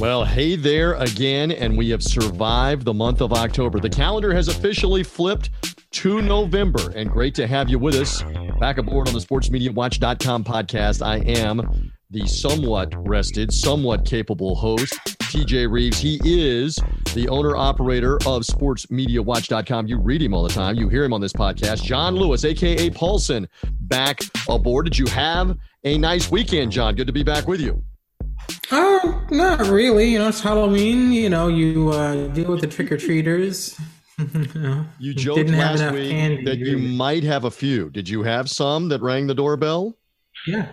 Well, hey there again, and we have survived the month of October. The calendar has officially flipped to November, and great to have you with us. Back aboard on the sportsmediawatch.com podcast, I am the somewhat rested, somewhat capable host, TJ Reeves. He is the owner operator of sportsmediawatch.com. You read him all the time, you hear him on this podcast. John Lewis, aka Paulsen, back aboard. Did you have a nice weekend, John? Good to be back with you. Oh, not really. You know, it's Halloween. You know, you uh, deal with the trick or treaters. you, know, you joked last week candy, that really. you might have a few. Did you have some that rang the doorbell? Yeah,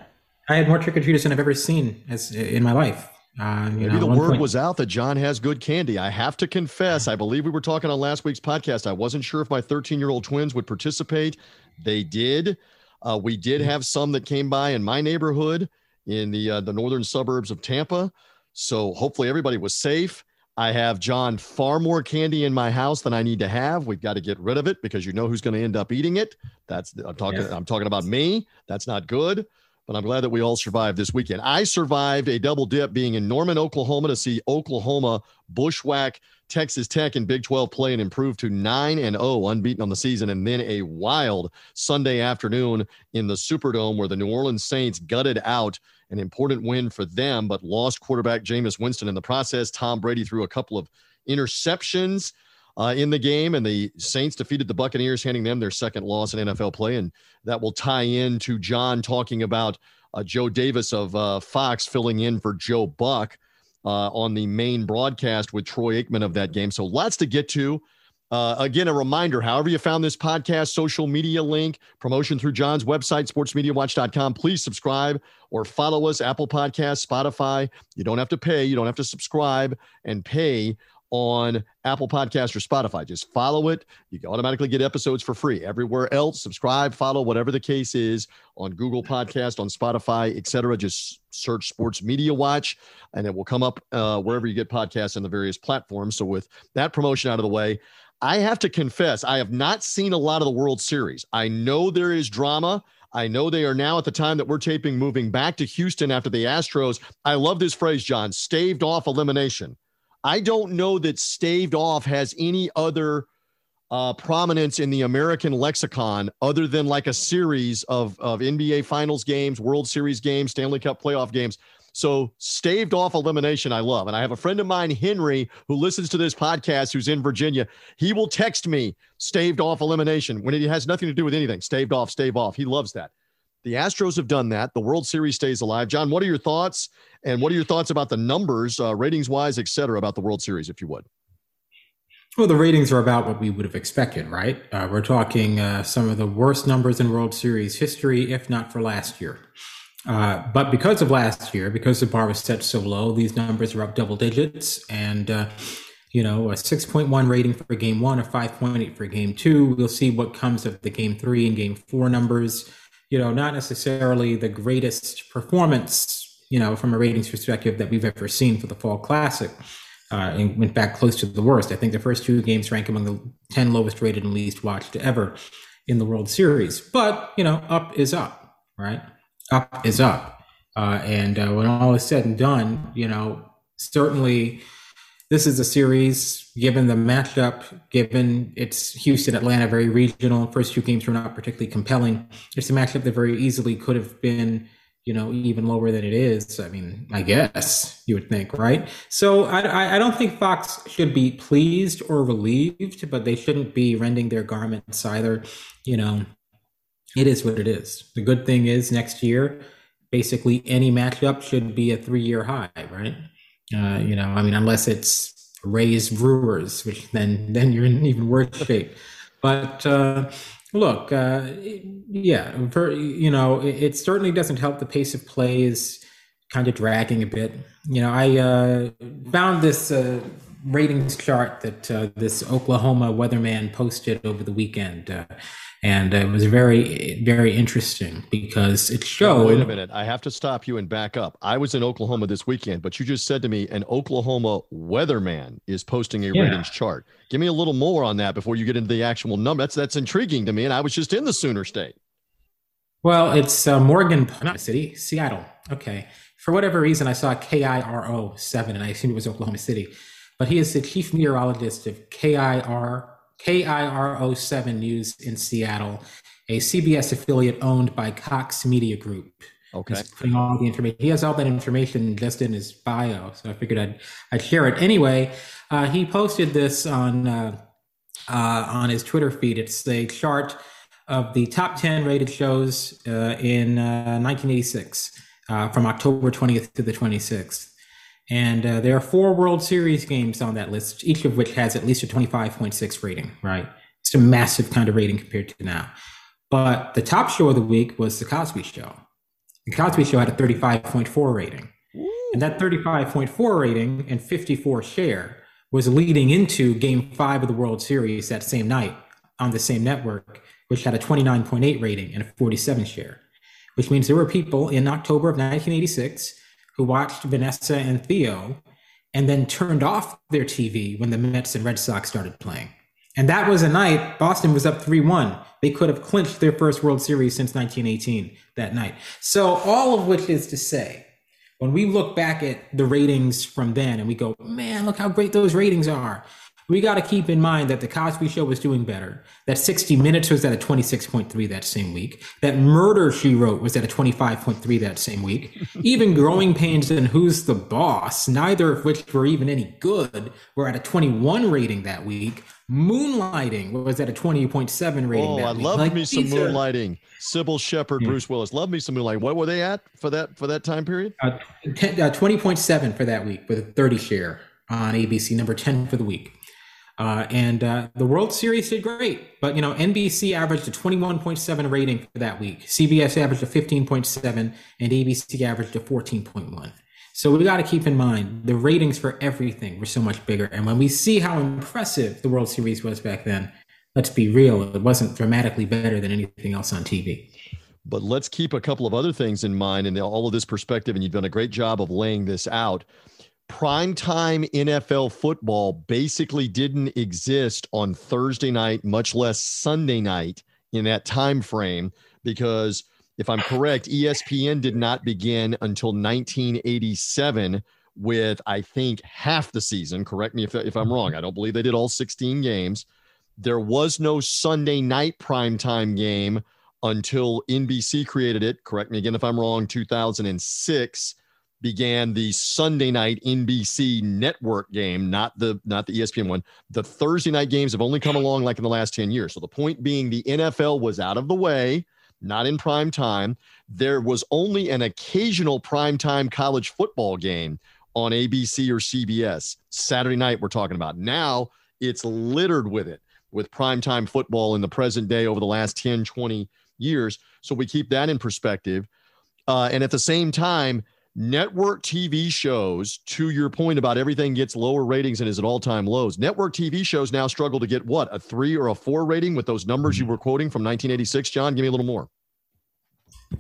I had more trick or treaters than I've ever seen as in my life. Uh, Maybe know, the word point. was out that John has good candy. I have to confess, I believe we were talking on last week's podcast. I wasn't sure if my 13 year old twins would participate. They did. Uh, we did mm-hmm. have some that came by in my neighborhood in the uh, the northern suburbs of Tampa. So hopefully everybody was safe. I have John far more candy in my house than I need to have. We've got to get rid of it because you know who's going to end up eating it. That's I'm talking. Yeah. I'm talking about me. That's not good. But I'm glad that we all survived this weekend. I survived a double dip being in Norman, Oklahoma to see Oklahoma bushwhack Texas Tech in Big 12 play and improve to 9 and 0 unbeaten on the season and then a wild Sunday afternoon in the Superdome where the New Orleans Saints gutted out an important win for them, but lost quarterback Jameis Winston in the process. Tom Brady threw a couple of interceptions uh, in the game, and the Saints defeated the Buccaneers, handing them their second loss in NFL play. And that will tie in to John talking about uh, Joe Davis of uh, Fox filling in for Joe Buck uh, on the main broadcast with Troy Aikman of that game. So lots to get to. Uh, again, a reminder however you found this podcast, social media link, promotion through John's website, sportsmediawatch.com. Please subscribe or follow us, Apple Podcasts, Spotify. You don't have to pay, you don't have to subscribe and pay on Apple Podcast or Spotify. Just follow it. You automatically get episodes for free. Everywhere else, subscribe, follow, whatever the case is on Google Podcast, on Spotify, etc. Just search Sports Media Watch, and it will come up uh, wherever you get podcasts on the various platforms. So with that promotion out of the way, I have to confess, I have not seen a lot of the World Series. I know there is drama. I know they are now at the time that we're taping moving back to Houston after the Astros. I love this phrase, John, staved off elimination. I don't know that staved off has any other uh, prominence in the American lexicon other than like a series of, of NBA Finals games, World Series games, Stanley Cup playoff games. So staved off elimination, I love. And I have a friend of mine, Henry, who listens to this podcast, who's in Virginia. He will text me staved off elimination when it has nothing to do with anything. Staved off, stave off. He loves that. The Astros have done that. The World Series stays alive. John, what are your thoughts? And what are your thoughts about the numbers, uh, ratings wise, et cetera, about the World Series, if you would? Well, the ratings are about what we would have expected, right? Uh, we're talking uh, some of the worst numbers in World Series history, if not for last year. Uh, but because of last year, because the bar was set so low, these numbers are up double digits. And, uh, you know, a 6.1 rating for game one, a 5.8 for game two. We'll see what comes of the game three and game four numbers. you know, not necessarily the greatest performance, you know, from a ratings perspective that we've ever seen for the Fall Classic. Uh, and went back close to the worst. I think the first two games rank among the 10 lowest rated and least watched ever in the World Series. But, you know, up is up, right? Up is up. Uh, and uh, when all is said and done, you know, certainly this is a series, given the matchup, given it's Houston, Atlanta, very regional. First two games were not particularly compelling. It's a matchup that very easily could have been, you know, even lower than it is. I mean, I guess you would think, right? So I, I don't think Fox should be pleased or relieved, but they shouldn't be rending their garments either. You know, it is what it is. The good thing is next year, basically any matchup should be a three year high, right? Uh, you know, I mean, unless it's Rays Brewers, which then then you're in even worse shape. But uh, look, uh, yeah, for, you know, it, it, certainly doesn't help. The pace of play is kind of dragging a bit. You know, I uh, found this uh, ratings chart that uh, this Oklahoma weatherman posted over the weekend and it was very very interesting because it showed wait a minute. I have to stop you and back up. I was in oklahoma this weekend but you just said to me an oklahoma weatherman is posting a yeah. ratings chart. Give me a little more on that before you get into the actual number. That's that's intriguing to me and i was just in the sooner state. Well it's uh, morgan not city seattle. Okay. For whatever reason i saw kiro 7 and i assumed it was oklahoma city. But he is the chief meteorologist of kir KIRO 7 News in Seattle, a CBS affiliate owned by Cox Media Group. Okay. He's putting all the information. He has all that information just in his bio, so I figured I'd I'd share it anyway. Uh, he posted this on uh, uh, on his Twitter feed. It's a chart of the top ten rated shows uh, in 1986 uh, uh, from October 20th to the 26th. And uh, there are four World Series games on that list, each of which has at least a 25.6 rating, right? It's a massive kind of rating compared to now. But the top show of the week was The Cosby Show. The Cosby Show had a 35.4 rating. And that 35.4 rating and 54 share was leading into game five of the World Series that same night on the same network, which had a 29.8 rating and a 47 share, which means there were people in October of 1986 who watched Vanessa and Theo and then turned off their TV when the Mets and Red Sox started playing. And that was a night Boston was up 3 1. They could have clinched their first World Series since 1918 that night. So, all of which is to say, when we look back at the ratings from then and we go, man, look how great those ratings are we got to keep in mind that the Cosby Show was doing better. That 60 Minutes was at a 26.3 that same week. That Murder She Wrote was at a 25.3 that same week. even Growing Pains and Who's the Boss, neither of which were even any good, were at a 21 rating that week. Moonlighting was at a 20.7 rating. Oh, I love like, me some Moonlighting. Cybill Shepherd, yeah. Bruce Willis. Love me some Moonlighting. What were they at for that for that time period? Uh, 10, uh, 20.7 for that week with a 30 share on ABC, number 10 for the week. Uh, and uh, the World Series did great, but you know NBC averaged a 21.7 rating for that week. CBS averaged a 15.7, and ABC averaged a 14.1. So we got to keep in mind the ratings for everything were so much bigger. And when we see how impressive the World Series was back then, let's be real, it wasn't dramatically better than anything else on TV. But let's keep a couple of other things in mind and all of this perspective. And you've done a great job of laying this out primetime NFL football basically didn't exist on Thursday night, much less Sunday night in that time frame because if I'm correct, ESPN did not begin until 1987 with I think half the season. Correct me if, if I'm wrong. I don't believe they did all 16 games. There was no Sunday night primetime game until NBC created it. Correct me again if I'm wrong, 2006 began the Sunday night NBC network game, not the not the ESPN one. The Thursday night games have only come along like in the last 10 years. So the point being the NFL was out of the way, not in prime time. There was only an occasional prime time college football game on ABC or CBS. Saturday night we're talking about. Now it's littered with it with prime time football in the present day over the last 10, 20 years. So we keep that in perspective. Uh, and at the same time, network TV shows, to your point about everything gets lower ratings and is at all time lows, network TV shows now struggle to get what, a three or a four rating with those numbers you were quoting from 1986? John, give me a little more.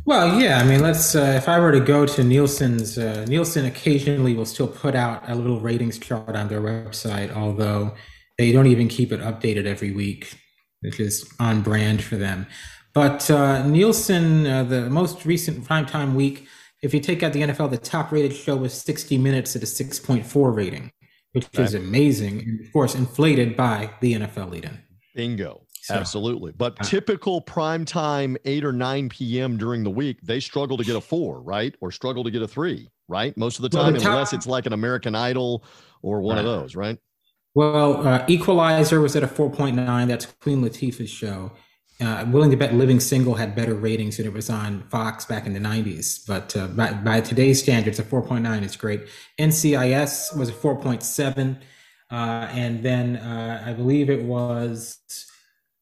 Well, yeah. I mean, let's. Uh, if I were to go to Nielsen's, uh, Nielsen occasionally will still put out a little ratings chart on their website, although they don't even keep it updated every week, which is on brand for them. But uh, Nielsen, uh, the most recent primetime week, if you take out the NFL, the top rated show was 60 Minutes at a 6.4 rating, which right. is amazing. And of course, inflated by the NFL lead in. Bingo. So, Absolutely. But uh, typical prime time, 8 or 9 p.m. during the week, they struggle to get a four, right? Or struggle to get a three, right? Most of the time, well, the top, unless it's like an American Idol or one of those, right? Well, uh, Equalizer was at a 4.9. That's Queen Latifah's show. Uh, Willing to Bet Living Single had better ratings than it was on Fox back in the 90s. But uh, by, by, today's standards, a 4.9 is great. NCIS was a 4.7. Uh, and then uh, I believe it was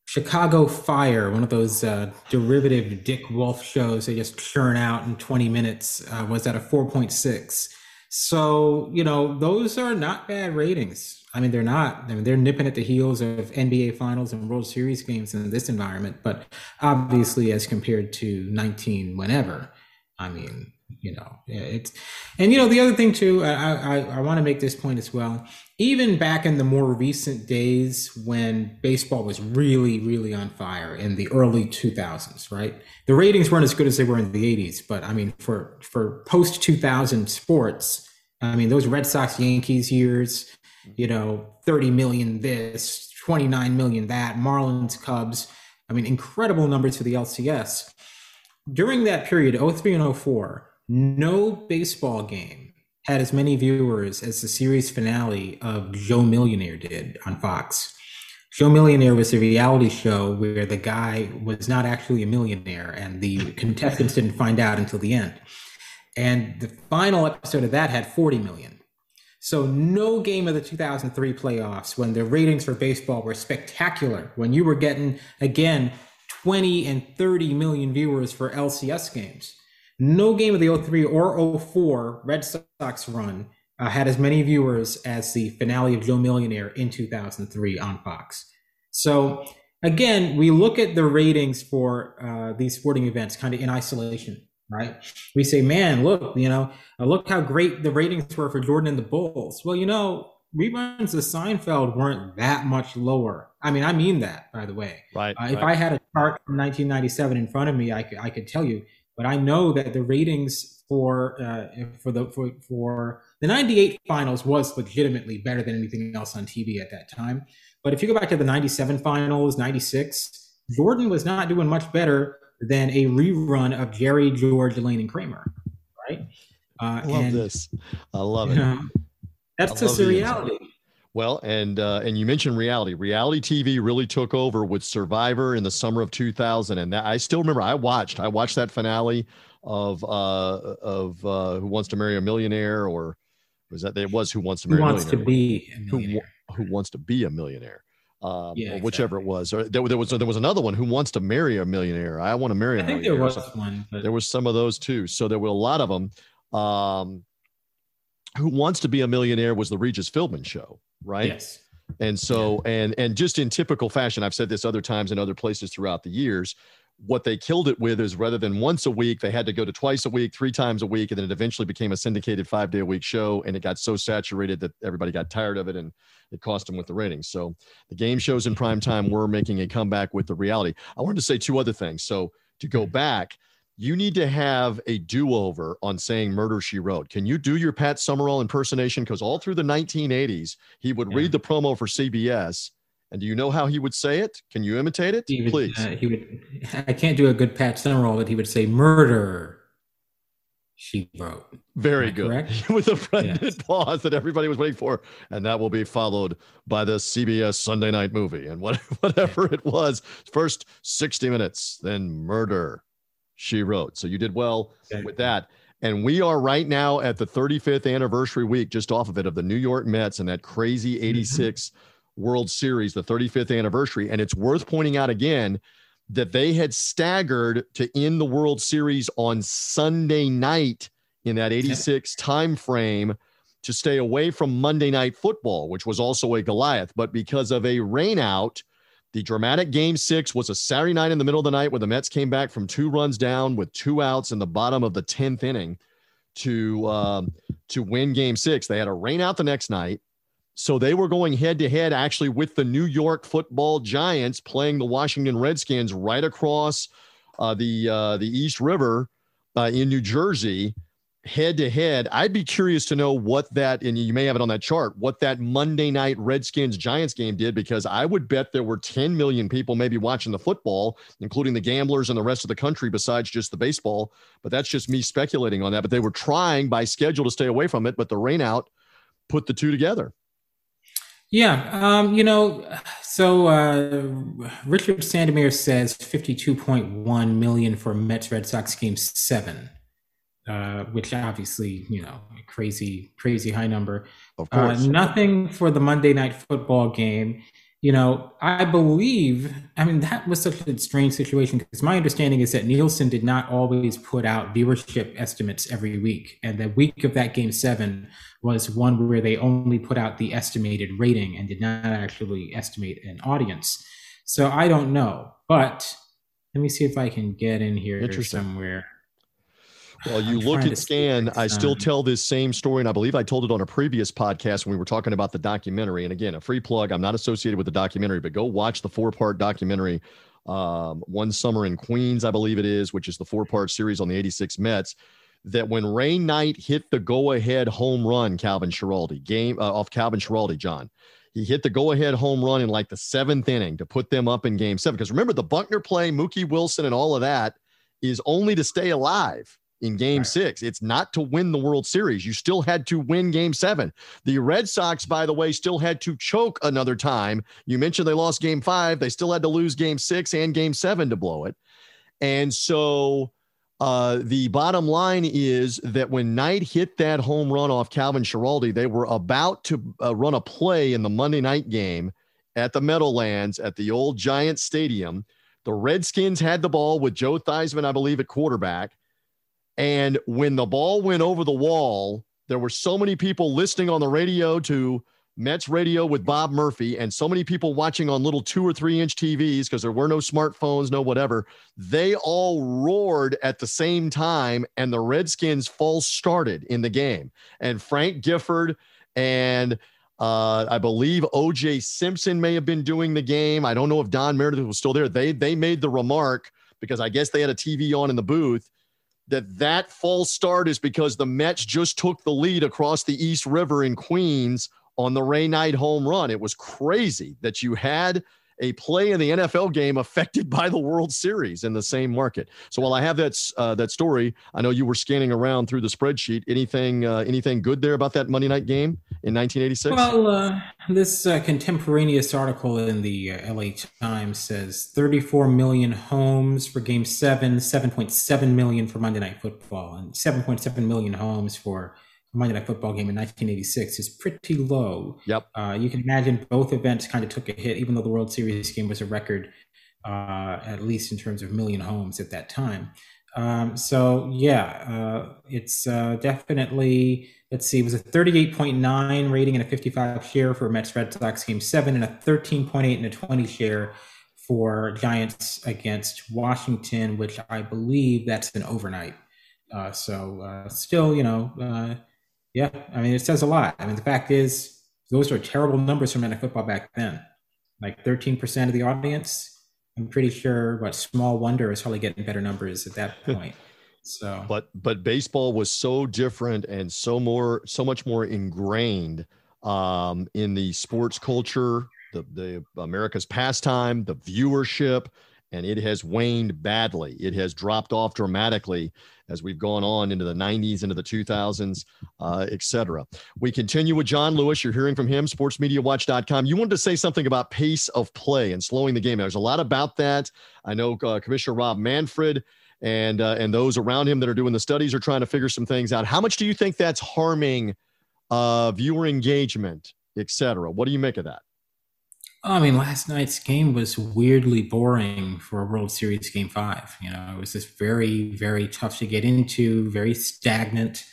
Chicago Fire, one of those uh, derivative Dick Wolf shows they just churn out in 20 minutes, uh, was at a 4.6. So, you know, those are not bad ratings. I mean, they're not. I mean, they're nipping at the heels of NBA Finals and World Series games in this environment, but obviously, as compared to 19 whenever, I mean, you know it's and you know the other thing too i i, I want to make this point as well. Even back in the more recent days when baseball was really really on fire in the early 2000s right? The ratings weren't as good as they were in the 80s but i mean for for post 2000 sports i mean those red sox yankees years you know 30 million this 29 million that marlins cubs i mean incredible numbers for the lcs during that period 03 and 04 no baseball game had as many viewers as the series finale of Joe Millionaire did on Fox. Joe Millionaire was a reality show where the guy was not actually a millionaire and the contestants didn't find out until the end. And the final episode of that had 40 million. So, no game of the 2003 playoffs when the ratings for baseball were spectacular, when you were getting, again, 20 and 30 million viewers for LCS games no game of the 03 or 04 Red Sox run uh, had as many viewers as the finale of Joe Millionaire in 2003 on Fox. So again, we look at the ratings for uh, these sporting events kind of in isolation, right? We say, man, look, you know, uh, look how great the ratings were for Jordan and the Bulls. Well, you know, reruns of Seinfeld weren't that much lower. I mean, I mean that, by the way. Right. Uh, if I had a chart from 1997 in front of me, I could, I could tell you but I know that the ratings for uh, for the for, for the 98 finals was legitimately better than anything else on TV at that time. But if you go back to the 97 finals, 96, Jordan was not doing much better than a rerun of Jerry, George, Elaine, and Kramer, right? Uh, I love and, this. I love it. You know, that's just the reality. Well, and uh, and you mentioned reality. Reality TV really took over with Survivor in the summer of 2000, and that, I still remember. I watched. I watched that finale of uh, of uh, Who Wants to Marry a Millionaire, or was that it was Who Wants to Marry who a wants to be a millionaire? Who, who wants to be a millionaire? Um, yeah, or whichever exactly. it was. Or there, there, was there was another one who wants to marry a millionaire. I want to marry a I think there was one. But... There was some of those too. So there were a lot of them. Um, who wants to be a millionaire was the Regis Philbin show, right? Yes. And so, yeah. and and just in typical fashion, I've said this other times in other places throughout the years. What they killed it with is rather than once a week, they had to go to twice a week, three times a week, and then it eventually became a syndicated five day a week show. And it got so saturated that everybody got tired of it, and it cost them with the ratings. So the game shows in prime time were making a comeback with the reality. I wanted to say two other things. So to go back, you need to have a do-over on saying murder she wrote. Can you do your pat summerall impersonation? Because all through the 1980s he would yeah. read the promo for cbs and do you know how he would say it? Can you imitate it? Would, please. uh, he would i can't do a good pat summerall but he would say murder she wrote. Very good. with a pregnant yes. pause that everybody was waiting for and that will be followed by the cbs sunday night movie. And whatever it was first 60 minutes then murder she wrote. So you did well okay. with that. And we are right now at the 35th anniversary week, just off of it, of the New York Mets and that crazy mm-hmm. 86 mm-hmm. World Series, the 35th anniversary. And it's worth pointing out again that they had staggered to end the World Series on Sunday night in that 86 time frame to stay away from Monday night football, which was also a Goliath. But because of a rainout, The dramatic game six was a Saturday night in the middle of the night where the Mets came back from two runs down with two outs in the bottom of the 10th inning to um, to win game six. They had a rain out the next night. So they were going head to head actually with the New York football giants playing the Washington Redskins right across uh, the uh, the East River uh, in New Jersey head to head. I'd be curious to know what that, and you may have it on that chart, what that Monday night Redskins Giants game did, because I would bet there were 10 million people maybe watching the football, including the gamblers and the rest of the country, besides just the baseball. But that's just me speculating on that. But they were trying by schedule to stay away from it, but the rainout put the two together. Yeah, um, you know, so uh, Richard Sandomir says 52.1 million for Mets Red Sox game seven uh, which obviously you know crazy crazy high number. Of uh, course, uh, nothing for the Monday night football game. You know, I believe. I mean, that was such a strange situation because my understanding is that Nielsen did not always put out viewership estimates every week, and the week of that game seven was one where they only put out the estimated rating and did not actually estimate an audience. So I don't know, but let me see if I can get in here somewhere. Well, you I'm look at Scan, I still tell this same story, and I believe I told it on a previous podcast when we were talking about the documentary. And again, a free plug. I'm not associated with the documentary, but go watch the four part documentary, um, One Summer in Queens, I believe it is, which is the four part series on the 86 Mets. That when Ray Knight hit the go ahead home run, Calvin Schiraldi, game uh, off Calvin Schiraldi, John, he hit the go ahead home run in like the seventh inning to put them up in game seven. Because remember, the Buckner play, Mookie Wilson, and all of that is only to stay alive in game right. six. It's not to win the World Series. You still had to win game seven. The Red Sox, by the way, still had to choke another time. You mentioned they lost game five. They still had to lose game six and game seven to blow it. And so uh, the bottom line is that when Knight hit that home run off Calvin Schiraldi, they were about to uh, run a play in the Monday night game at the Meadowlands at the old Giant Stadium. The Redskins had the ball with Joe Theismann, I believe, at quarterback. And when the ball went over the wall, there were so many people listening on the radio to Mets radio with Bob Murphy, and so many people watching on little two or three inch TVs because there were no smartphones, no whatever. They all roared at the same time, and the Redskins false started in the game. And Frank Gifford and uh, I believe OJ Simpson may have been doing the game. I don't know if Don Meredith was still there. They they made the remark because I guess they had a TV on in the booth that that false start is because the Mets just took the lead across the East River in Queens on the Ray Knight home run. It was crazy that you had a play in the NFL game affected by the World Series in the same market. So while I have that uh, that story, I know you were scanning around through the spreadsheet. Anything uh, anything good there about that Monday night game in 1986? Well, uh, this uh, contemporaneous article in the uh, LA Times says 34 million homes for Game Seven, 7.7 million for Monday Night Football, and 7.7 million homes for Monday Night Football game in 1986 is pretty low. Yep. Uh, you can imagine both events kind of took a hit, even though the World Series game was a record, uh, at least in terms of million homes at that time. Um, so yeah, uh, it's uh, definitely. Let's see, it was a 38.9 rating and a 55 share for Mets Red Sox game seven, and a 13.8 and a 20 share for Giants against Washington, which I believe that's an overnight. Uh, so uh, still, you know yeah, I mean, it says a lot. I mean, the fact is, those are terrible numbers for men of football back then. Like 13% of the audience. I'm pretty sure but small wonder is probably getting better numbers at that point. So, but but baseball was so different and so more so much more ingrained um, in the sports culture, the the America's pastime, the viewership, and it has waned badly. It has dropped off dramatically as we've gone on into the 90s, into the 2000s, uh, et cetera. We continue with John Lewis. You're hearing from him, sportsmediawatch.com. You wanted to say something about pace of play and slowing the game. There's a lot about that. I know uh, Commissioner Rob Manfred and uh, and those around him that are doing the studies are trying to figure some things out. How much do you think that's harming uh, viewer engagement, et cetera? What do you make of that? I mean, last night's game was weirdly boring for a World Series game five. You know, it was just very, very tough to get into, very stagnant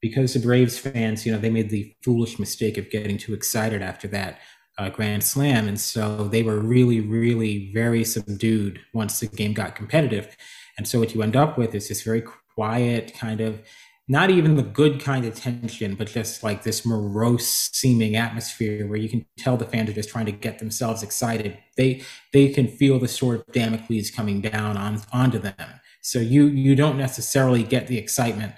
because the Braves fans, you know, they made the foolish mistake of getting too excited after that uh, Grand Slam. And so they were really, really very subdued once the game got competitive. And so what you end up with is this very quiet kind of not even the good kind of tension, but just like this morose seeming atmosphere where you can tell the fans are just trying to get themselves excited. They they can feel the sword of Damocles coming down on onto them. So you you don't necessarily get the excitement.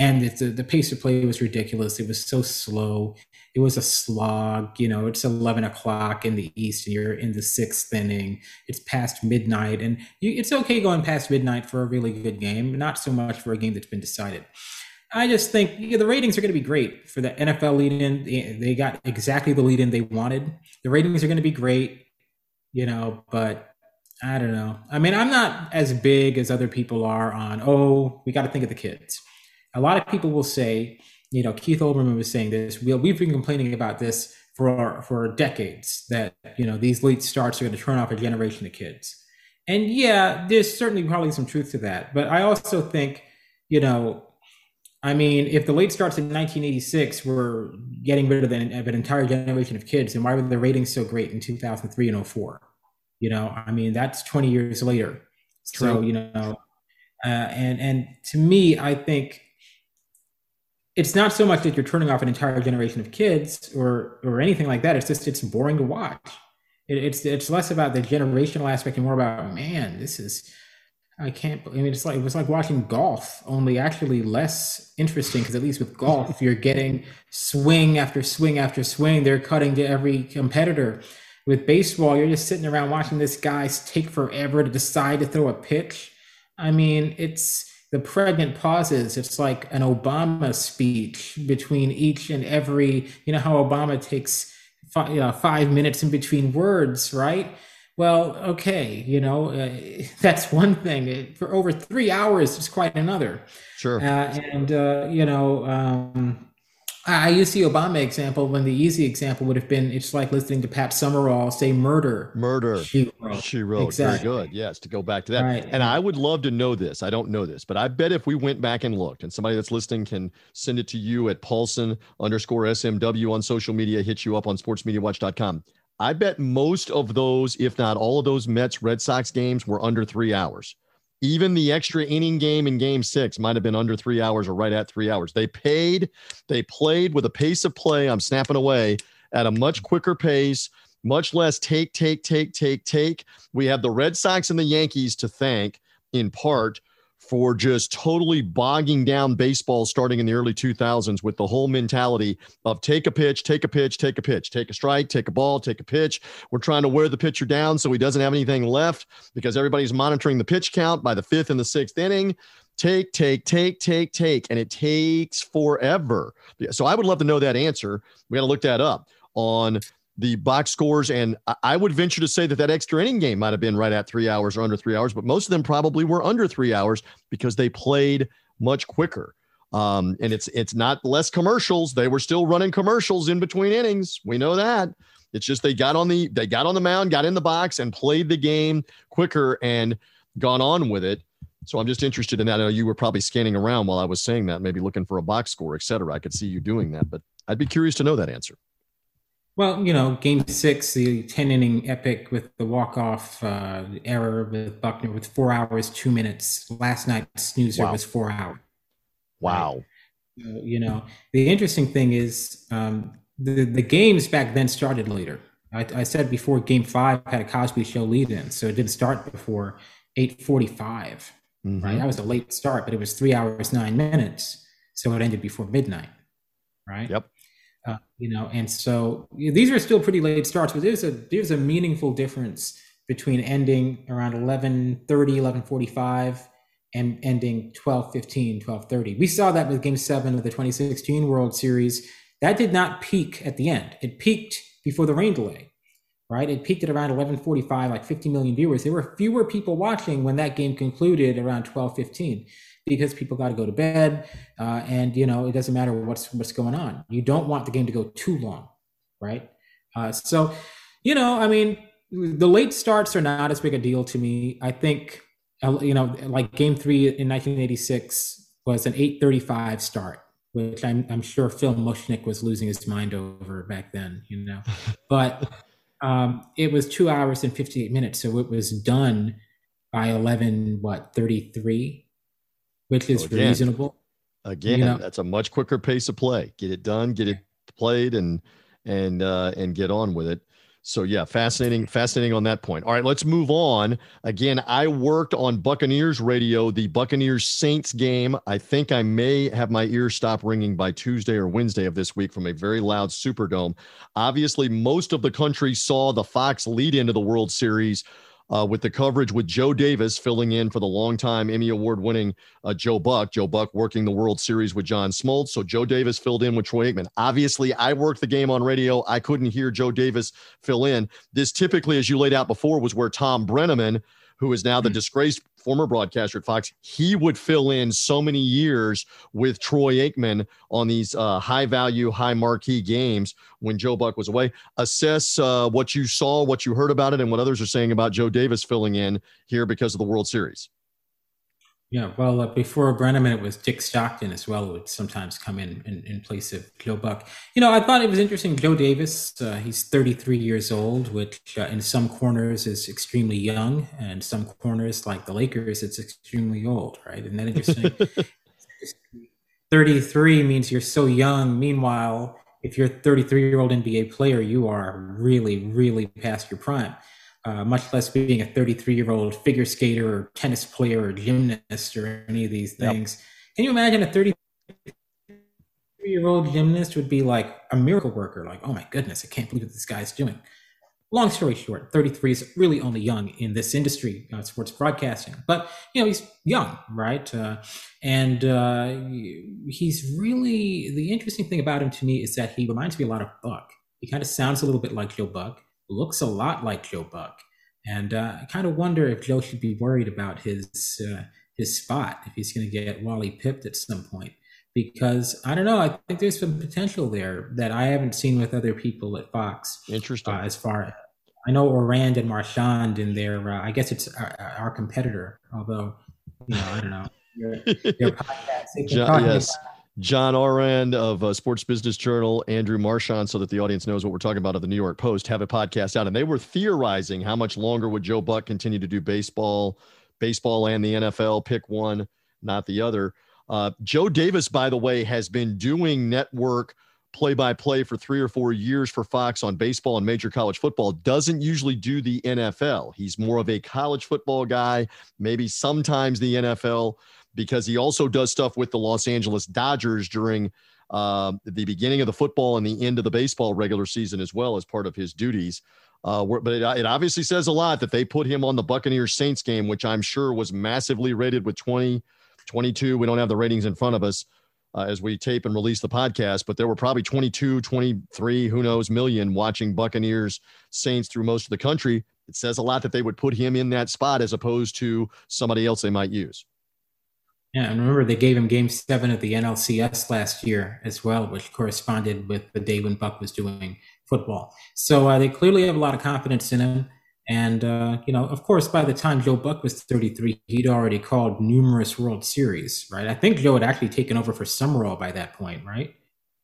And the, the pace of play was ridiculous. It was so slow. It was a slog. You know, it's 11 o'clock in the East and you're in the sixth inning. It's past midnight. And you, it's okay going past midnight for a really good game, not so much for a game that's been decided. I just think yeah, the ratings are going to be great for the NFL lead in. They got exactly the lead in they wanted. The ratings are going to be great, you know, but I don't know. I mean, I'm not as big as other people are on, oh, we got to think of the kids. A lot of people will say, you know, Keith Olbermann was saying this. We, we've been complaining about this for for decades that you know these late starts are going to turn off a generation of kids. And yeah, there's certainly probably some truth to that. But I also think, you know, I mean, if the late starts in 1986 were getting rid of an, of an entire generation of kids, then why were the ratings so great in 2003 and 04? You know, I mean, that's 20 years later. True. So, you know, uh, and and to me, I think it's not so much that you're turning off an entire generation of kids or or anything like that. It's just it's boring to watch. It, it's it's less about the generational aspect and more about man, this is I can't. I mean, it's like it was like watching golf, only actually less interesting because at least with golf, if you're getting swing after swing after swing. They're cutting to every competitor. With baseball, you're just sitting around watching this guy take forever to decide to throw a pitch. I mean, it's the pregnant pauses. It's like an Obama speech between each and every. You know how Obama takes five, you uh, know, five minutes in between words, right? Well, okay, you know, uh, that's one thing. For over three hours, it's quite another. Sure. Uh, and, uh, you know, um, I use the Obama example when the easy example would have been it's like listening to Pat Summerall say murder. Murder. She wrote. She wrote. Exactly. Very good. Yes, to go back to that. Right. And I would love to know this. I don't know this, but I bet if we went back and looked, and somebody that's listening can send it to you at Paulsen underscore SMW on social media, hit you up on sportsmediawatch.com. I bet most of those, if not all of those Mets Red Sox games were under three hours. Even the extra inning game in game six might have been under three hours or right at three hours. They paid, they played with a pace of play. I'm snapping away at a much quicker pace, much less take, take, take, take, take. We have the Red Sox and the Yankees to thank in part for just totally bogging down baseball starting in the early 2000s with the whole mentality of take a pitch, take a pitch, take a pitch, take a strike, take a ball, take a pitch. We're trying to wear the pitcher down so he doesn't have anything left because everybody's monitoring the pitch count by the fifth and the sixth inning. Take, take, take, take, take. And it takes forever. So I would love to know that answer. We got to look that up on the box scores. And I would venture to say that that extra inning game might have been right at three hours or under three hours, but most of them probably were under three hours because they played much quicker. Um, and it's it's not less commercials. They were still running commercials in between innings. We know that. It's just they got on the they got on the mound, got in the box, and played the game quicker and gone on with it. So I'm just interested in that. I know you were probably scanning around while I was saying that, maybe looking for a box score, et cetera. I could see you doing that, but I'd be curious to know that answer. Well, you know, game six, the 10 inning epic with the walk off uh, error with Buckner with four hours, two minutes. Last night's snoozer wow. was four hours. Wow. Right? you know, the interesting thing is um, the, the games back then started later. I, I, said before game five had a Cosby show lead in, so it didn't start before 845. Mm-hmm. Right. That was a late start, but it was three hours, nine minutes. So it ended before midnight. Right. Yep. Uh, you know, and so these are still pretty late starts, but there's a there's a meaningful difference between ending around 11:30, 11:45 and ending 12:15, 12:30. We saw that with game 7 of the 2016 World Series. That did not peak at the end. It peaked before the rain delay. Right? It peaked at around 11:45 like 50 million viewers. There were fewer people watching when that game concluded around 12:15 because people got to go to bed, uh, and you know it doesn't matter what's what's going on. You don't want the game to go too long, right? Uh, so, you know, I mean, the late starts are not as big a deal to me. I think, uh, you know, like Game Three in 1986 was an 8:35 start, which I'm, I'm sure Phil Mushnick was losing his mind over back then, you know. But um, it was two hours and 58 minutes. So it was done by 11, what, 33, which is again, reasonable. Again, you know? that's a much quicker pace of play. Get it done, get it played, and and uh, and get on with it. So yeah, fascinating, fascinating on that point. All right, let's move on. Again, I worked on Buccaneers radio, the Buccaneers Saints game. I think I may have my ears stop ringing by Tuesday or Wednesday of this week from a very loud Superdome. Obviously, most of the country saw the Fox lead into the World Series uh, with the coverage with Joe Davis filling in for the longtime Emmy Award winning uh, Joe Buck. Joe Buck working the World Series with John Smoltz. So Joe Davis filled in with Troy Aikman. Obviously, I worked the game on radio. I couldn't hear Joe Davis fill in. This typically, as you laid out before, was where Tom Brennaman who is now the hmm. disgraced former broadcaster at Fox, he would fill in so many years with Troy Aikman on these uh, high value, high marquee games when Joe Buck was away. Assess uh, what you saw, what you heard about it, and what others are saying about Joe Davis filling in here because of the World Series. Yeah, well, uh, before Brennaman, it was Dick Stockton as well, who would sometimes come in, in, in place of Joe Buck. You know, I thought it was interesting. Joe Davis, uh, he's 33 years old, which uh, in some corners is extremely young, and some corners, like the Lakers, it's extremely old, right? And then interesting. 33 means you're so young. Meanwhile, if you're a 33 year old NBA player, you are really, really past your prime uh, much less being a 33 year old figure skater or tennis player or gymnast or any of these things. Yep. Can you imagine a 33 year old gymnast would be like a miracle worker? Like, oh my goodness, I can't believe what this guy's doing. Long story short, 33 is really only young in this industry, uh, sports broadcasting. But you know, he's young, right? Uh, and uh, he's really the interesting thing about him to me is that he reminds me a lot of Buck. He kind of sounds a little bit like Joe Buck looks a lot like Joe Buck. And uh, I kind of wonder if Joe should be worried about his uh, his spot if he's going to get Wally pipped at some point. Because I don't know, I think there's some potential there that I haven't seen with other people at Fox. Interesting. Uh, as far I know, Ourand and Marchand in their, uh, I guess it's our, our, competitor, although you know, I don't know. Their, their yes. About, John Ourand of uh, Sports Business Journal, Andrew Marchand, so that the audience knows what we're talking about of the New York Post, have a podcast out, and they were theorizing how much longer would Joe Buck continue to do baseball, baseball and the NFL. Pick one, not the other. Uh, Joe Davis, by the way, has been doing network play by play for three or four years for Fox on baseball and major college football. Doesn't usually do the NFL. He's more of a college football guy, maybe sometimes the NFL because he also does stuff with the Los Angeles Dodgers during uh, the beginning of the football and the end of the baseball regular season as well as part of his duties. Uh, but it, it, obviously says a lot that they put him on the Buccaneers Saints game, which I'm sure was massively rated with 20, 22. We don't have the ratings in front of us uh, as we tape and release the podcast, but there were probably 22, 23, who knows, million watching Buccaneers Saints through most of the country. It says a lot that they would put him in that spot as opposed to somebody else they might use. Yeah, and remember they gave him Game Seven of the NLCS last year as well, which corresponded with the day when Buck was doing football. So uh, they clearly have a lot of confidence in him. And uh, you know, of course, by the time Joe Buck was 33, he'd already called numerous World Series, right? I think Joe had actually taken over for Summerall by that point, right?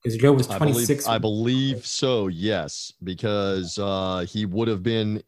Because Joe was 26. I believe, I believe, so, yes, because uh, he would have been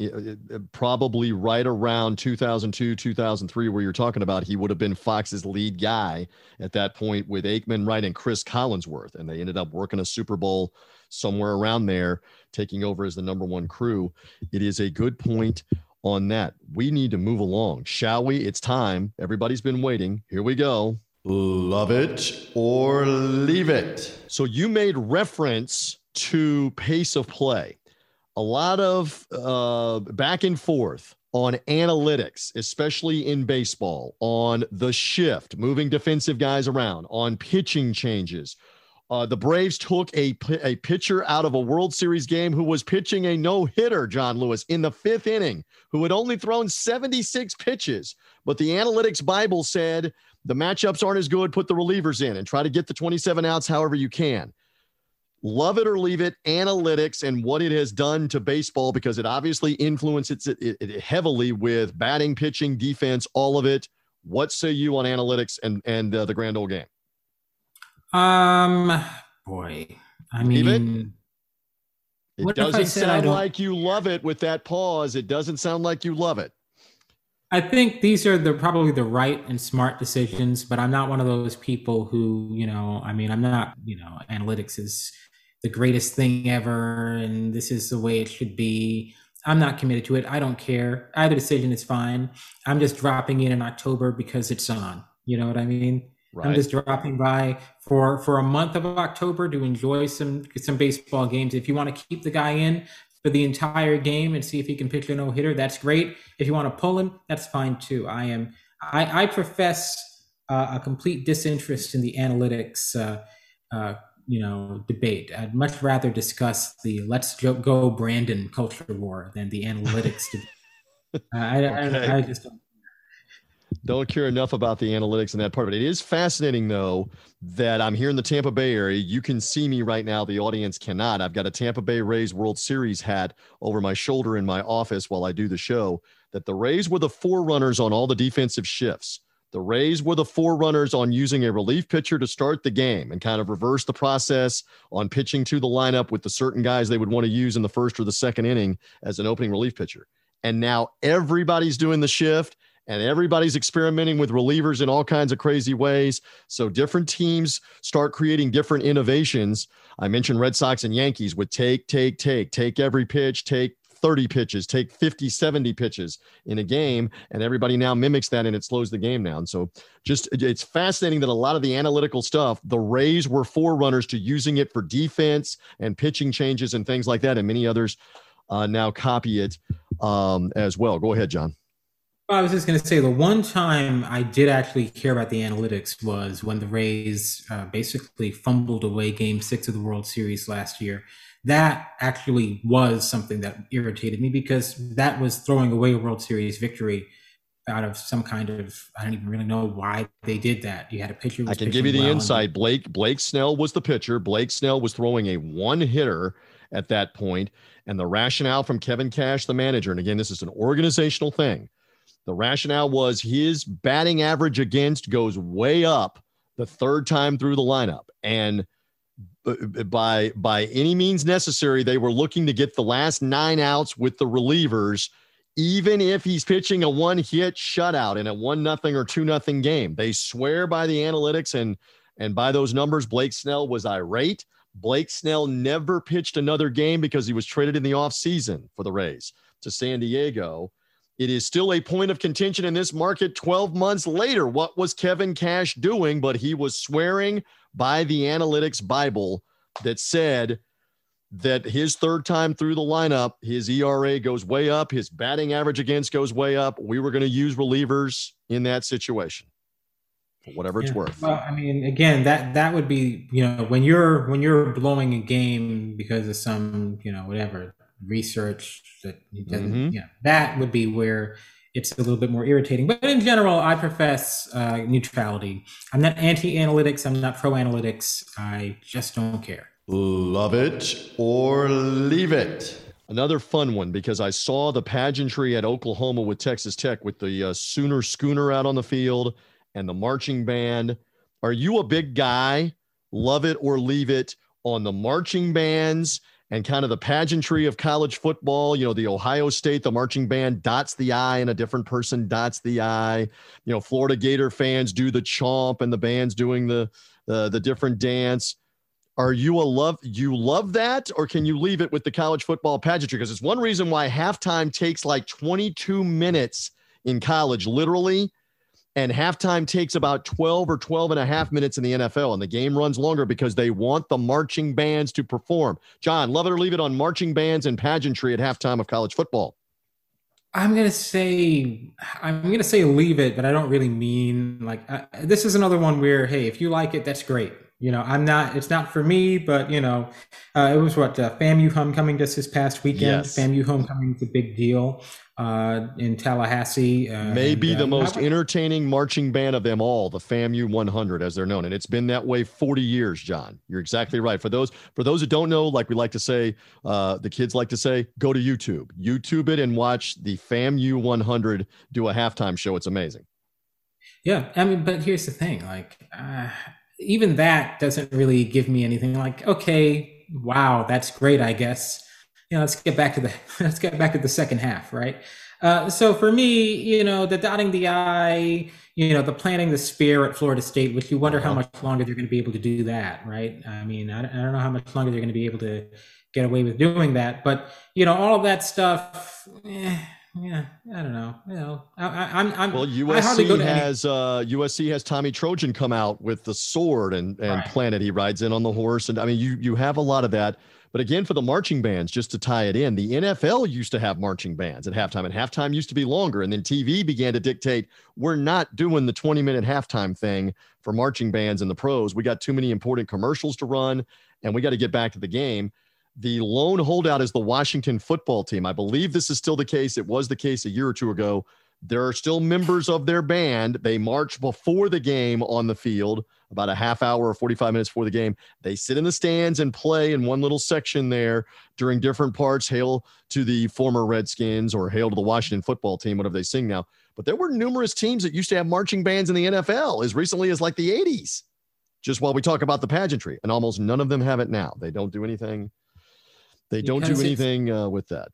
probably right around 2002, 2003, where you're talking about. He would have been Fox's lead guy at that point with Aikman, right, and Cris Collinsworth. And they ended up working a Super Bowl somewhere around there, taking over as the number one crew. It is a good point on that. We need to move along, shall we? It's time. Everybody's been waiting. Here we go. Love it or leave it. So you made reference to pace of play. A lot of uh, back and forth on analytics, especially in baseball, on the shift, moving defensive guys around, on pitching changes. Uh, the Braves took a, a pitcher out of a World Series game who was pitching a no hitter, John Lewis, in the fifth inning, who had only thrown 76 pitches. But the analytics Bible said the matchups aren't as good, put the relievers in and try to get the 27 outs however you can. Love it or leave it, analytics and what it has done to baseball because it obviously influences it, it, it heavily with batting, pitching, defense, all of it. What say you on analytics and and uh, the grand old game? Um, boy, I mean, it, it doesn't sound like you love it with that pause. It doesn't sound like you love it. I think these are the probably the right and smart decisions, but I'm not one of those people who, you know, I mean, I'm not, you know, analytics is the greatest thing ever and this is the way it should be. I'm not committed to it. I don't care. Either decision is fine. I'm just dropping in in October because it's on. You know what I mean? Right. I'm just dropping by for for a month of October to enjoy some some baseball games. If you want to keep the guy in for the entire game and see if he can pitch a no hitter, that's great. If you want to pull him, that's fine too. I am I, I profess uh, a complete disinterest in the analytics. Uh, uh, you know debate. I'd much rather discuss the let's go Brandon culture war than the analytics. I, okay. I, I, just don't. Don't care enough about the analytics in that part, but it is fascinating though that I'm here in the Tampa Bay area. You can see me right now. The audience cannot. I've got a Tampa Bay Rays World Series hat over my shoulder in my office while I do the show. That the Rays were the forerunners on all the defensive shifts. The Rays were the forerunners on using a relief pitcher to start the game and kind of reverse the process on pitching to the lineup with the certain guys they would want to use in the first or the second inning as an opening relief pitcher. And now everybody's doing the shift and everybody's experimenting with relievers in all kinds of crazy ways. So different teams start creating different innovations. I mentioned Red Sox and Yankees would take, take, take, take every pitch, take 30 pitches, take 50, 70 pitches in a game, and everybody now mimics that and it slows the game down. So just it's fascinating that a lot of the analytical stuff, the Rays were forerunners to using it for defense and pitching changes and things like that, and many others uh, now copy it um, as well. Go ahead, John. I was just going to say the one time I did actually care about the analytics was when the Rays uh, basically fumbled away Game Six of the World Series last year that actually was something that irritated me because that was throwing away a World Series victory out of some kind of I don't even really know why they did that. You had a pitcher. I can give you the well insight. Blake Blake Snell was the pitcher. Blake Snell was throwing a one hitter at that point, and the rationale from Kevin Cash, the manager, and again, this is an organizational thing. The rationale was his batting average against goes way up the third time through the lineup, and by by any means necessary. They were looking to get the last nine outs with the relievers, even if he's pitching a one hit shutout in a one nothing or two nothing game. They swear by the analytics and and by those numbers. Blake Snell was irate. Blake Snell never pitched another game because he was traded in the offseason for the Rays to San Diego. It is still a point of contention in this market 12 months later. What was Kevin Cash doing? But he was swearing by the analytics Bible that said that his third time through the lineup, his ERA goes way up, his batting average against goes way up. We were going to use relievers in that situation. Whatever yeah. it's worth. Well, I mean, again, that that would be, you know, when you're when you're blowing a game because of some, you know, whatever research that doesn't, mm-hmm. you know, that would be where it's a little bit more irritating. But in general, I profess uh, neutrality. I'm not anti-analytics. I'm not pro-analytics. I just don't care. Love it or leave it. Another fun one because I saw the pageantry at Oklahoma with Texas Tech with the uh, Sooner Schooner out on the field and the marching band. Are you a big guy? Love it or leave it on the marching bands and kind of the pageantry of college football. You know, the Ohio State, the marching band dots the I and a different person dots the I. You know, Florida Gator fans do the chomp and the band's doing the the, the different dance. Are you a love you love that or can you leave it with the college football pageantry? Because it's one reason why halftime takes like 22 minutes in college, literally and halftime takes about 12 or 12 and a half minutes in the NFL, and the game runs longer because they want the marching bands to perform. John, love it or leave it on marching bands and pageantry at halftime of college football. I'm gonna say I'm gonna say leave it, but I don't really mean like uh, this is another one where hey, if you like it, that's great. You know, I'm not. It's not for me, but you know, uh, it was what uh, FAMU homecoming just this past weekend. Yes. FAMU homecoming is a big deal uh, in Tallahassee. Uh, Maybe and, the uh, most entertaining marching band of them all, the FAMU 100, as they're known, and it's been that way 40 years. John, you're exactly right. For those for those who don't know, like we like to say, uh, the kids like to say, go to YouTube, YouTube it, and watch the FAMU 100 do a halftime show. It's amazing. Yeah, I mean, but here's the thing, like. Uh, even that doesn't really give me anything like, okay, wow, that's great, I guess. You know, let's get back to the let's get back to the second half, right? Uh, so for me, you know, the dotting the I, you know, the planting the spear at Florida State, which you wonder how uh-huh. much longer they're going to be able to do that, right? I mean, I, I don't know how much longer they're going to be able to get away with doing that, but you know, all of that stuff. Eh, yeah, I don't know. You know, I, am I'm, well. USC has any- uh, USC has Tommy Trojan come out with the sword and and right. planet. He rides in on the horse, and I mean, you you have a lot of that. But again, for the marching bands, just to tie it in, the NFL used to have marching bands at halftime, and halftime used to be longer. And then TV began to dictate we're not doing the 20 minute halftime thing for marching bands and the pros. We got too many important commercials to run, and we got to get back to the game. The lone holdout is the Washington football team. I believe this is still the case. It was the case a year or two ago. There are still members of their band. They march before the game on the field, about a half hour or 45 minutes before the game. They sit in the stands and play in one little section there during different parts. Hail to the former Redskins or hail to the Washington football team, whatever they sing now. But there were numerous teams that used to have marching bands in the NFL as recently as like the 80s, just while we talk about the pageantry. And almost none of them have it now. They don't do anything they don't do anything uh, with that.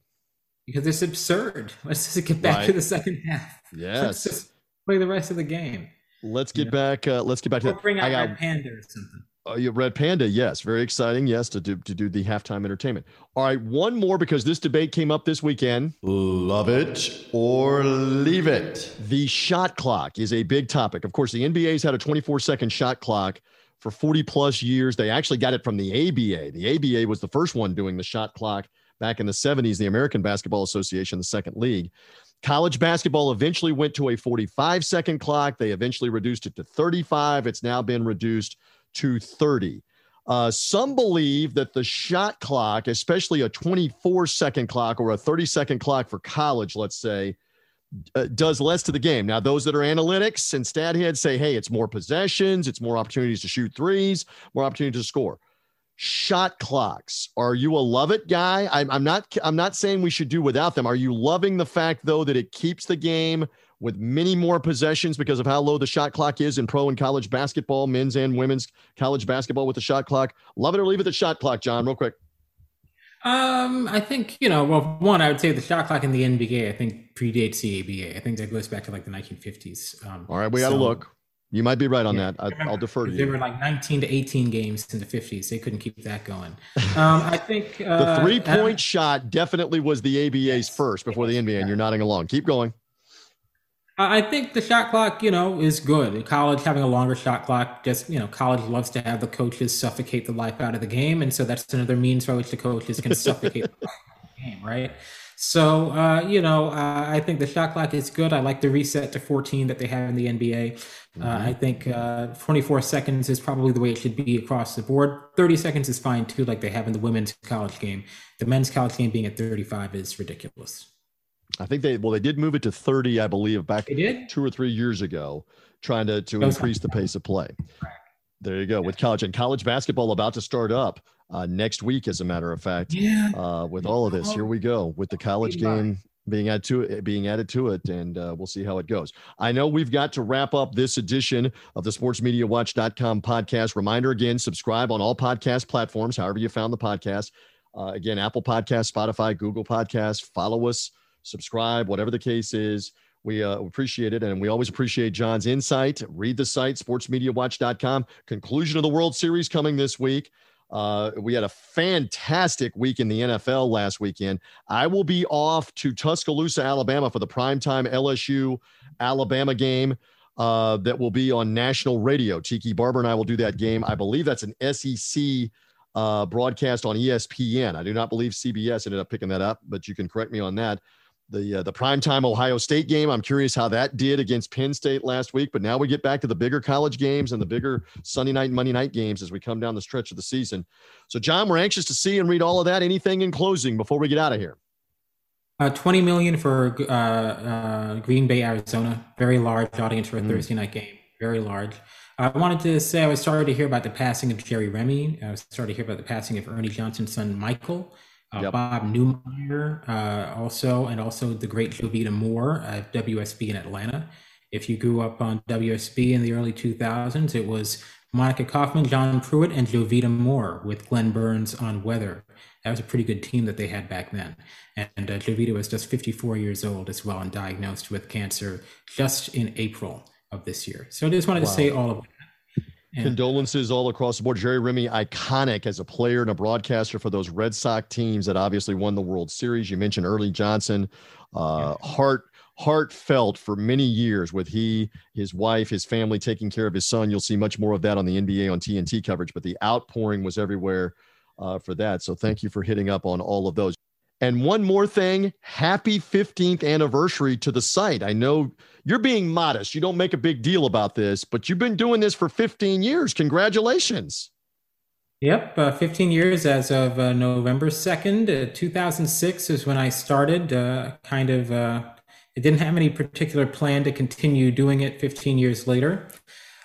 Because it's absurd. Let's just get back right. to the second half. Yes. Let's just play the rest of the game. Let's get back. Uh, let's get back or to bring out I got, Red Panda or something. Uh, yeah, Red Panda, yes, very exciting. Yes, to do to do the halftime entertainment. All right, one more because this debate came up this weekend. Love it or leave it. The shot clock is a big topic. Of course, the NBA's had a 24 second shot clock for 40 plus years. They actually got it from the ABA. The ABA was the first one doing the shot clock back in the 70s, the American Basketball Association, the second league. College basketball eventually went to a 45 second clock. They eventually reduced it to 35. It's now been reduced to 30. Uh, some believe that the shot clock, especially a 24 second clock or a 30 second clock for college, let's say, uh, does less to the game. Now, those that are analytics and stat heads say, hey, it's more possessions, it's more opportunities to shoot threes, more opportunities to score. Shot clocks. Are you a love it guy? I'm, I'm not. I'm not saying we should do without them. Are you loving the fact though that it keeps the game with many more possessions because of how low the shot clock is in pro and college basketball, men's and women's college basketball with the shot clock? Love it or leave it the shot clock, John. Real quick. Um, I think you know. Well, one, I would say the shot clock in the NBA. I think predates the ABA. I think that goes back to like the 1950s. Um, All right, we got to so, look. You might be right on yeah, that. I, will defer to you. There were like 19 to 18 games in the 50s. They couldn't keep that going. Um, I think uh, the three point uh, shot definitely was the ABA's yes, first before the NBA. And you're nodding along. Keep going. I think the shot clock, you know, is good. College having a longer shot clock, just you know, college loves to have the coaches suffocate the life out of the game, and so that's another means by which the coaches can suffocate the game, right? So, uh, you know, uh, I think the shot clock is good. I like the reset to 14 that they have in the NBA. Uh, mm-hmm. I think uh, 24 seconds is probably the way it should be across the board. 30 seconds is fine too, like they have in the women's college game. The men's college game being at 35 is ridiculous. I think they well they did move it to 30, I believe, back two or three years ago, trying to to increase the pace of play. There you go with college and college basketball about to start up uh, next week, as a matter of fact. Yeah. Uh, with all of this, here we go with the college game being added to it, being added to it, and uh, we'll see how it goes. I know we've got to wrap up this edition of the SportsMediaWatch.com podcast. Reminder again: subscribe on all podcast platforms, however you found the podcast. Uh, again, Apple Podcast, Spotify, Google Podcast. Follow us subscribe, whatever the case is. We uh, appreciate it. And we always appreciate John's insight. Read the site, sportsmediawatch.com. Conclusion of the World Series coming this week. Uh, we had a fantastic week in the NFL last weekend. I will be off to Tuscaloosa, Alabama for the primetime LSU Alabama game uh, that will be on national radio. Tiki Barber and I will do that game. I believe that's an SEC uh, broadcast on ESPN. I do not believe CBS ended up picking that up, but you can correct me on that the uh, the primetime Ohio State game. I'm curious how that did against Penn State last week. But now we get back to the bigger college games and the bigger Sunday night and Monday night games as we come down the stretch of the season. So, John, we're anxious to see and read all of that. Anything in closing before we get out of here? Uh, 20 million for uh, uh, Green Bay, Arizona. Very large audience for a mm. Thursday night game. Very large. I wanted to say I was sorry to hear about the passing of Jerry Remy. I was sorry to hear about the passing of Ernie Johnson's son, Michael uh, yep. Bob Neumeier, uh, also, and also the great Jovita Moore at WSB in Atlanta. If you grew up on WSB in the early 2000s, it was Monica Kaufman, John Pruitt, and Jovita Moore with Glenn Burns on weather. That was a pretty good team that they had back then. And uh, Jovita was just 54 years old as well and diagnosed with cancer just in April of this year. So I just wanted wow. to say all of that. Yeah. Condolences all across the board. Jerry Remy, iconic as a player and a broadcaster for those Red Sox teams that obviously won the World Series. You mentioned Ernie Johnson, uh, yeah. heart heartfelt for many years with he, his wife, his family taking care of his son. You'll see much more of that on the NBA on TNT coverage, but the outpouring was everywhere uh, for that. So thank you for hitting up on all of those. And one more thing happy 15th anniversary to the site. I know you're being modest. You don't make a big deal about this, but you've been doing this for 15 years. Congratulations. Yep, uh, 15 years as of uh, November 2nd, uh, 2006 is when I started. Uh, kind of, uh, it didn't have any particular plan to continue doing it 15 years later.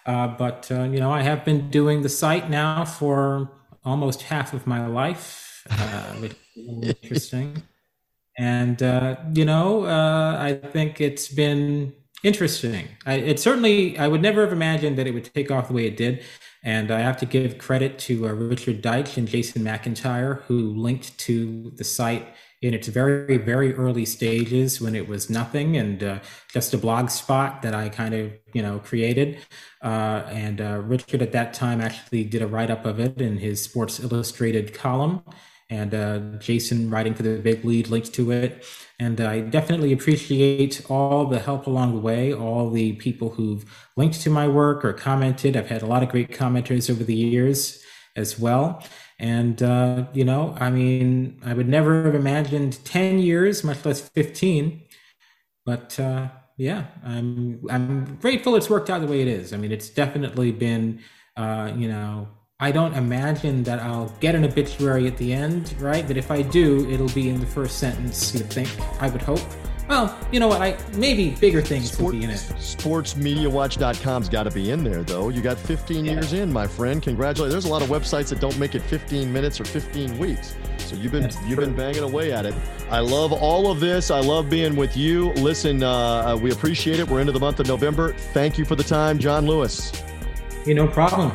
Uh, but, you know, I have been doing the site now for almost half of my life, interesting. and uh, you know, uh, I think it's been interesting. I, it certainly, I would never have imagined that it would take off the way it did. And I have to give credit to uh, Richard Deitsch and Jason McIntyre, who linked to the site in its very, very early stages when it was nothing and uh, just a blog spot that I kind of, you know, created. Uh, and uh, Richard at that time actually did a write up of it in his Sports Illustrated column and uh, Jason writing for the big lead linked to it. And I definitely appreciate all the help along the way, all the people who've linked to my work or commented. I've had a lot of great commenters over the years as well. And, uh, you know, I mean, I would never have imagined 10 years, much less 15. But uh, yeah, I'm, I'm grateful it's worked out the way it is. I mean, it's definitely been, uh, you know, I don't imagine that I'll get an obituary at the end, right? But if I do, it'll be in the first sentence, you think, I would hope. Well, you know what? I maybe bigger things Sport, will be in it. Sportsmediawatch.com's got to be in there, though. You got 15 yeah. years in, my friend. Congratulations. There's a lot of websites that don't make it 15 minutes or 15 weeks. So you've been That's you've true. been banging away at it. I love all of this. I love being with you. Listen, uh, uh, we appreciate it. We're into the month of November. Thank you for the time, John Lewis. Hey, no problem.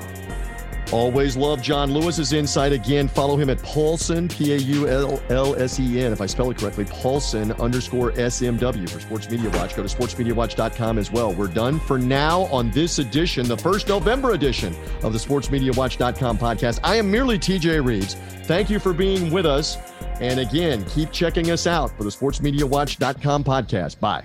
Always love John Lewis's insight. Again, follow him at Paulsen, P A U L L S E N, if I spell it correctly, Paulsen underscore SMW for Sports Media Watch. Go to sportsmediawatch.com as well. We're done for now on this edition, the first November edition of the sportsmediawatch.com podcast. I am merely TJ Reeves. Thank you for being with us. And again, keep checking us out for the sportsmediawatch.com podcast. Bye.